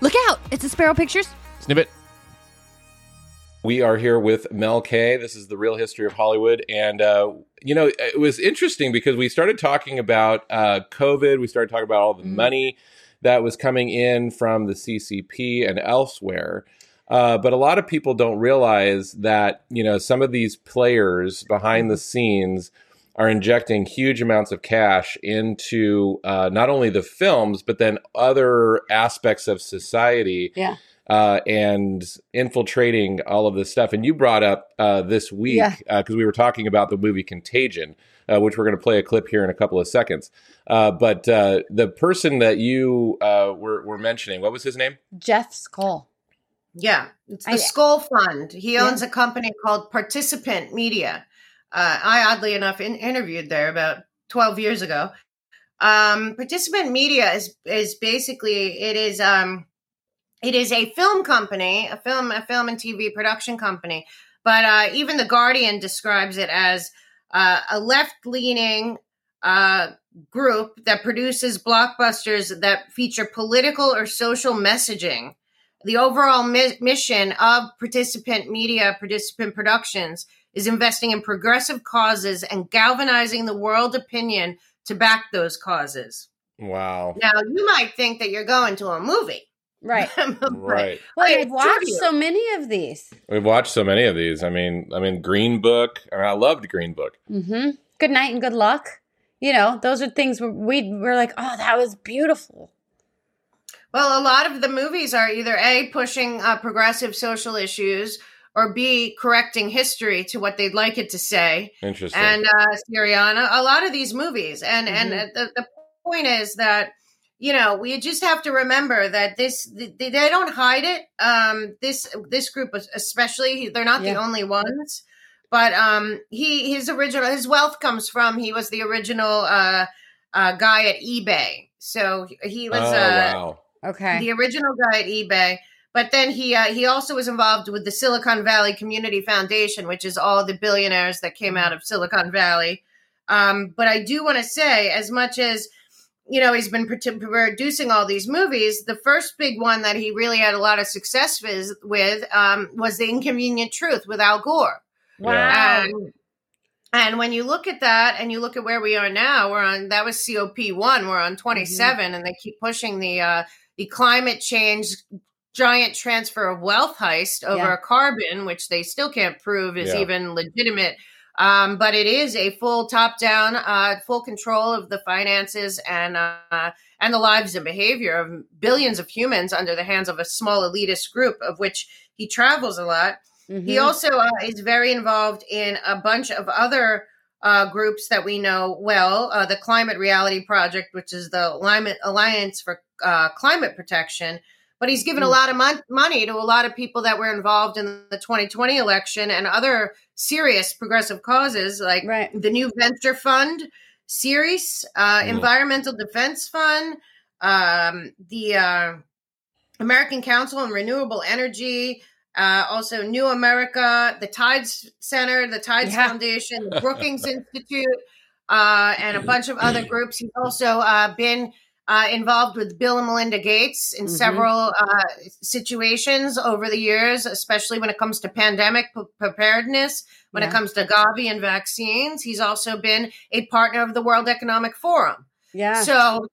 Look out! It's a Spero Pictures. Snippet. We are here with Mel K. This is the reel history of Hollywood, and uh, you know it was interesting because we started talking about uh, COVID. We started talking about all the Mm. money that was coming in from the CCP and elsewhere. Uh, but a lot of people don't realize that you know some of these players behind the scenes are injecting huge amounts of cash into uh, not only the films but then other aspects of society Yeah. uh, and infiltrating all of this stuff. And you brought up uh, this week Yeah. because we were talking about the movie Contagion, uh, which we're going to play a clip here in a couple of seconds. Uh, but uh, the person that you uh, were, were mentioning, what was his name? Jeff Skoll. Yeah, it's the I- Skoll Fund. He Yeah. owns a company called Participant Media. Uh, I oddly enough in, interviewed there about twelve years ago. Um, Participant Media is is basically it is um, it is a film company, a film a film and TV production company. But uh, even the Guardian describes it as uh, a left leaning uh, group that produces blockbusters that feature political or social messaging the overall mi- mission of participant media participant productions is investing in progressive causes and galvanizing the world opinion to back those causes Wow. now you might think that you're going to a movie Right. Right. Well, I I've watched you- so many of these. We've watched so many of these. I mean, I mean, Green Book. I, mean, I loved Green Book. Mm-hmm. Good night and good luck. You know, those are things where we we're like, oh, that was beautiful. well a lot of the movies are either a pushing uh, progressive social issues or b correcting history to what they'd like it to say Interesting. and uh, Syriana. A lot of these movies, and and Mhm. the the point is that you know we just have to remember that this they, they don't hide it. Um, this this group especially, they're not Yeah. the only ones. But um, he his original his wealth comes from he was the original uh, uh, guy at eBay. So he was oh, uh, wow. Okay. the original guy at eBay. But then he uh, he also was involved with the Silicon Valley Community Foundation, which is all the billionaires that came out of Silicon Valley. Um, but I do want to say, as much as you know, he's been producing all these movies. The first big one that he really had a lot of success with, with um, was The Inconvenient Truth with Al Gore. wow. And, and when you look at that and you look at where we are now, we're on that was COP one, we're on 27, and they keep pushing the uh, the climate change giant transfer of wealth heist over Yeah. carbon, which they still can't prove is Yeah. even legitimate. Um, but it is a full top down, uh, full control of the finances and uh, and the lives and behavior of billions of humans under the hands of a small elitist group, of which he travels a lot. He Mhm. also uh, is very involved in a bunch of other uh, groups that we know well. Uh, the Climate Reality Project, which is the Alliance, Alliance for uh, Climate Protection. But he's given a Mm. lot of mon- money to a lot of people that were involved in the 2020 election and other serious progressive causes, like Right. the new venture fund series, uh, Mm. environmental defense fund, um, the uh, American Council on Renewable Energy, uh, also New America, the Tides Center, the Tides Yeah. Foundation, the Brookings Institute, uh, and a bunch of other groups. He's also uh, been uh, involved with Bill and Melinda Gates in Mhm. several uh, situations over the years, especially when it comes to pandemic p- preparedness, when it comes to Gavi and vaccines. He's also been a partner of the World Economic Forum. Yeah. So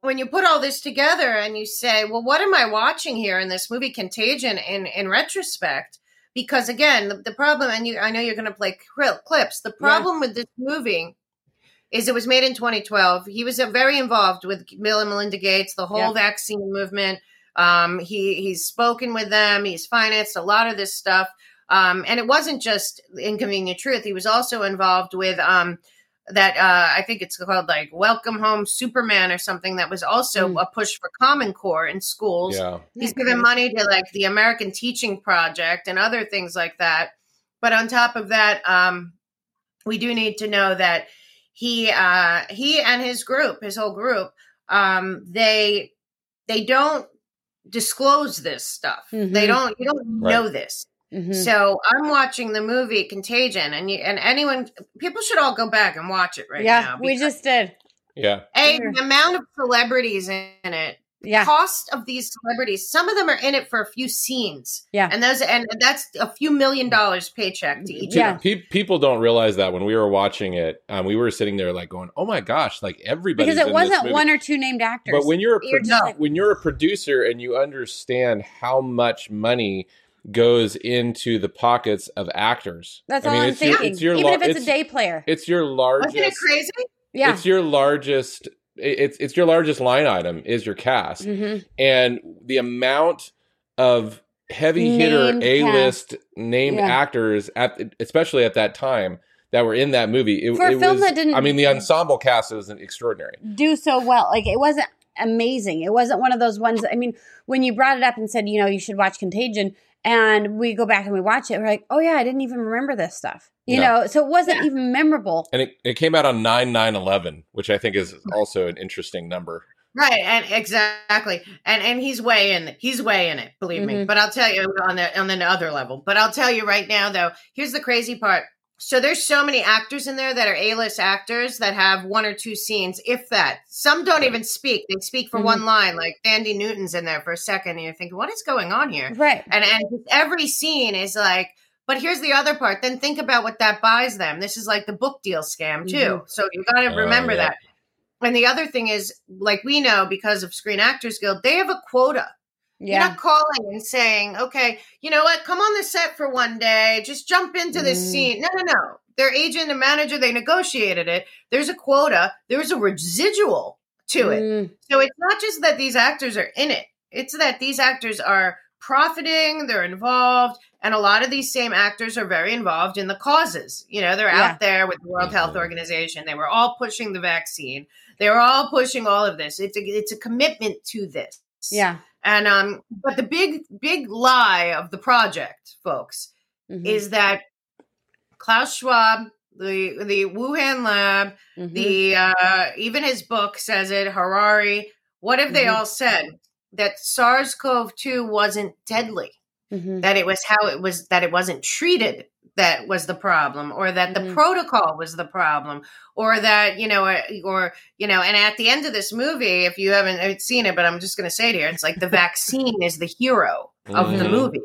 when you put all this together and you say, well, what am I watching here in this movie Contagion in, in retrospect? Because again, the, the problem, and you, I know you're going to play clips. The problem with this movie is it was made in 2012. He was uh, very involved with Bill and Melinda Gates, the whole Yep. vaccine movement. Um, he he's spoken with them. He's financed a lot of this stuff. Um, and it wasn't just Inconvenient Truth. He was also involved with um, that uh, I think it's called like Welcome Home Superman or something that was also Mm. a push for Common Core in schools. Yeah. He's Isn't given money to like the American Teaching Project and other things like that. But on top of that, um, we do need to know that he uh, he and his group, his whole group, um, they they don't disclose this stuff. Mhm. They don't. You don't Right. know this. Mhm. So I'm watching the movie Contagion, and you, and anyone, people should all go back and watch it right yeah, now. we just did. Yeah. a the amount of celebrities in it Yeah. cost of these celebrities. Some of them are in it for a few scenes. Yeah. And those and that's a few million dollars paycheck to each Yeah. of them. Pe- people don't realize that when we were watching it, um, we were sitting there like going, "Oh my gosh!" Like everybody because it wasn't one or two named actors. But when you're a You're pro- just like- when you're a producer and you understand how much money goes into the pockets of actors, that's I all mean, I'm it's your- it's your Even lar- if it's, it's- a day player. It's your largest. Wasn't it crazy? Yeah. It's your largest. It- It's it's your largest line item is your cast, hmm and the amount of heavy hitter A list named Yeah. actors at especially at that time that were in that movie. It, For a it film was, that didn't- I mean, the ensemble cast was extraordinary. do so well. Like it wasn't amazing. It wasn't one of those ones. I mean, when you brought it up and said, you know, you should watch Contagion, and we go back and we watch it, we're like, oh yeah, I didn't even remember this stuff. You No. know, so it wasn't even memorable. And it, it came out on 9 9 11, which I think is also an interesting number. Right, and exactly, and and he's way in. He's way in it. Believe me. Mhm. But I'll tell you on the on the other level. But I'll tell you right now, though. Here's the crazy part. So there's so many actors in there that are A-list actors that have one or two scenes, if that. Some don't even speak. They speak for Mhm. one line. Like Thandie Newton's in there for a second, and you're thinking, what is going on here? Right. And and every scene is like. But here's the other part. Then think about what that buys them. This is like the book deal scam too. Mhm. So you got to Oh, remember yeah. that. And the other thing is, like we know because of Screen Actors Guild, they have a quota. You're not calling and saying, okay, you know what, come on the set for one day, just jump into this Mm. scene. No, no, no. Their agent and manager, they negotiated it. There's a quota, there's a residual to it. Mm, So it's not just that these actors are in it, it's that these actors are profiting, they're involved, and a lot of these same actors are very involved in the causes. You know, they're Yeah. out there with the World Health Mhm. Organization. They were all pushing the vaccine. They were all pushing all of this. It's a, it's a commitment to this. yeah. And um, but the big big lie of the project, folks, Mhm, is that Klaus Schwab, the the Wuhan lab, mhm. the uh, even his book says it. Harari. What have they Mhm. all said? That SARS-CoV-2 wasn't deadly. Mhm. That it was how it was. That it wasn't treated. That was the problem, or that the Mhm. protocol was the problem, or that you know, or, or you know. And at the end of this movie, if you haven't seen it, but I'm just going to say it here, it's like the vaccine is the hero of the Mhm. movie.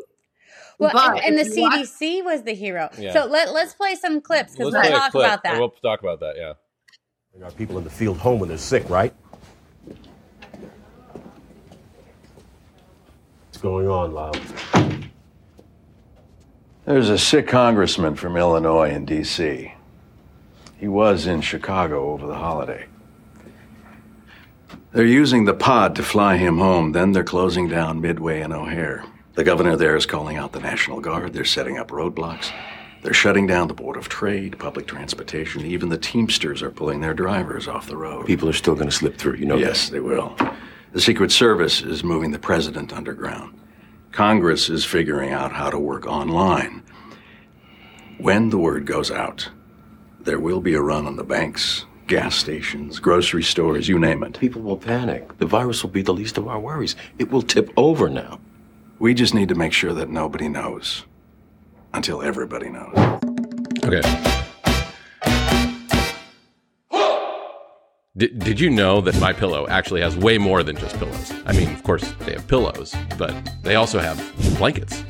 Well, But and, and the if you watch- CDC was the hero. Yeah. So let let's play some clips because we'll talk about that. We'll talk about that, yeah. Bring our people in the field home when they're sick, right? What's going on, Lyle? There's a sick congressman from Illinois in D.C. He was in Chicago over the holiday. They're using the pod to fly him home, then they're closing down Midway and O'Hare. The governor there is calling out the National Guard. They're setting up roadblocks. They're shutting down the Board of Trade, public transportation. Even the Teamsters are pulling their drivers off the road. People are still going to slip through, you know yes, they will. The Secret Service is moving the president underground. Congress is figuring out how to work online. When the word goes out, there will be a run on the banks, gas stations, grocery stores, you name it. People will panic. The virus will be the least of our worries. It will tip over now. We just need to make sure that nobody knows until everybody knows. Okay. Did, did you know that My Pillow actually has way more than just pillows? I mean, of course, they have pillows, but they also have blankets,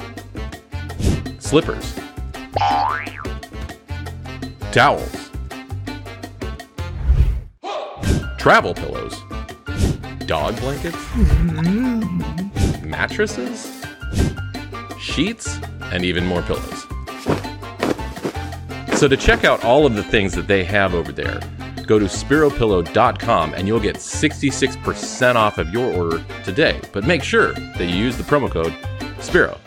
slippers, towels, travel pillows, dog blankets, mattresses, sheets, and even more pillows. So to check out all of the things that they have over there, go to speropillow.com and you'll get 66% off of your order today. But make sure that you use the promo code Spero.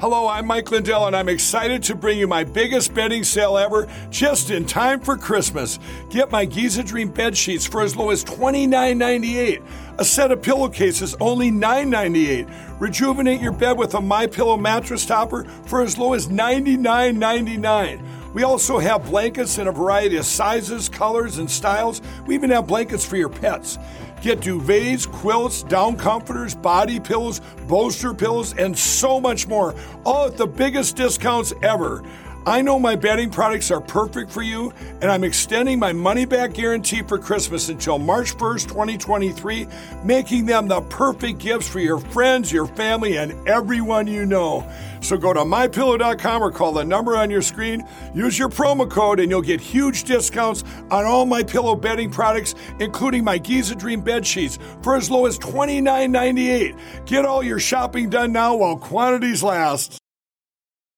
Hello, I'm Mike Lindell, and I'm excited to bring you my biggest bedding sale ever just in time for Christmas. Get my Giza Dream bed sheets for as low as $29.98. A set of pillowcases only $9.98. Rejuvenate your bed with a My Pillow mattress topper for as low as $99.99. We also have blankets in a variety of sizes, colors, and styles. We even have blankets for your pets. Get duvets, quilts, down comforters, body pillows, bolster pillows, and so much more, all at the biggest discounts ever. I know my bedding products are perfect for you, and I'm extending my money back guarantee for Christmas until March 1st, 2023, making them the perfect gifts for your friends, your family, and everyone you know. So go to mypillow.com or call the number on your screen. Use your promo code, and you'll get huge discounts on all my pillow bedding products, including my Giza Dream bed sheets, for as low as $29.98. Get all your shopping done now while quantities last.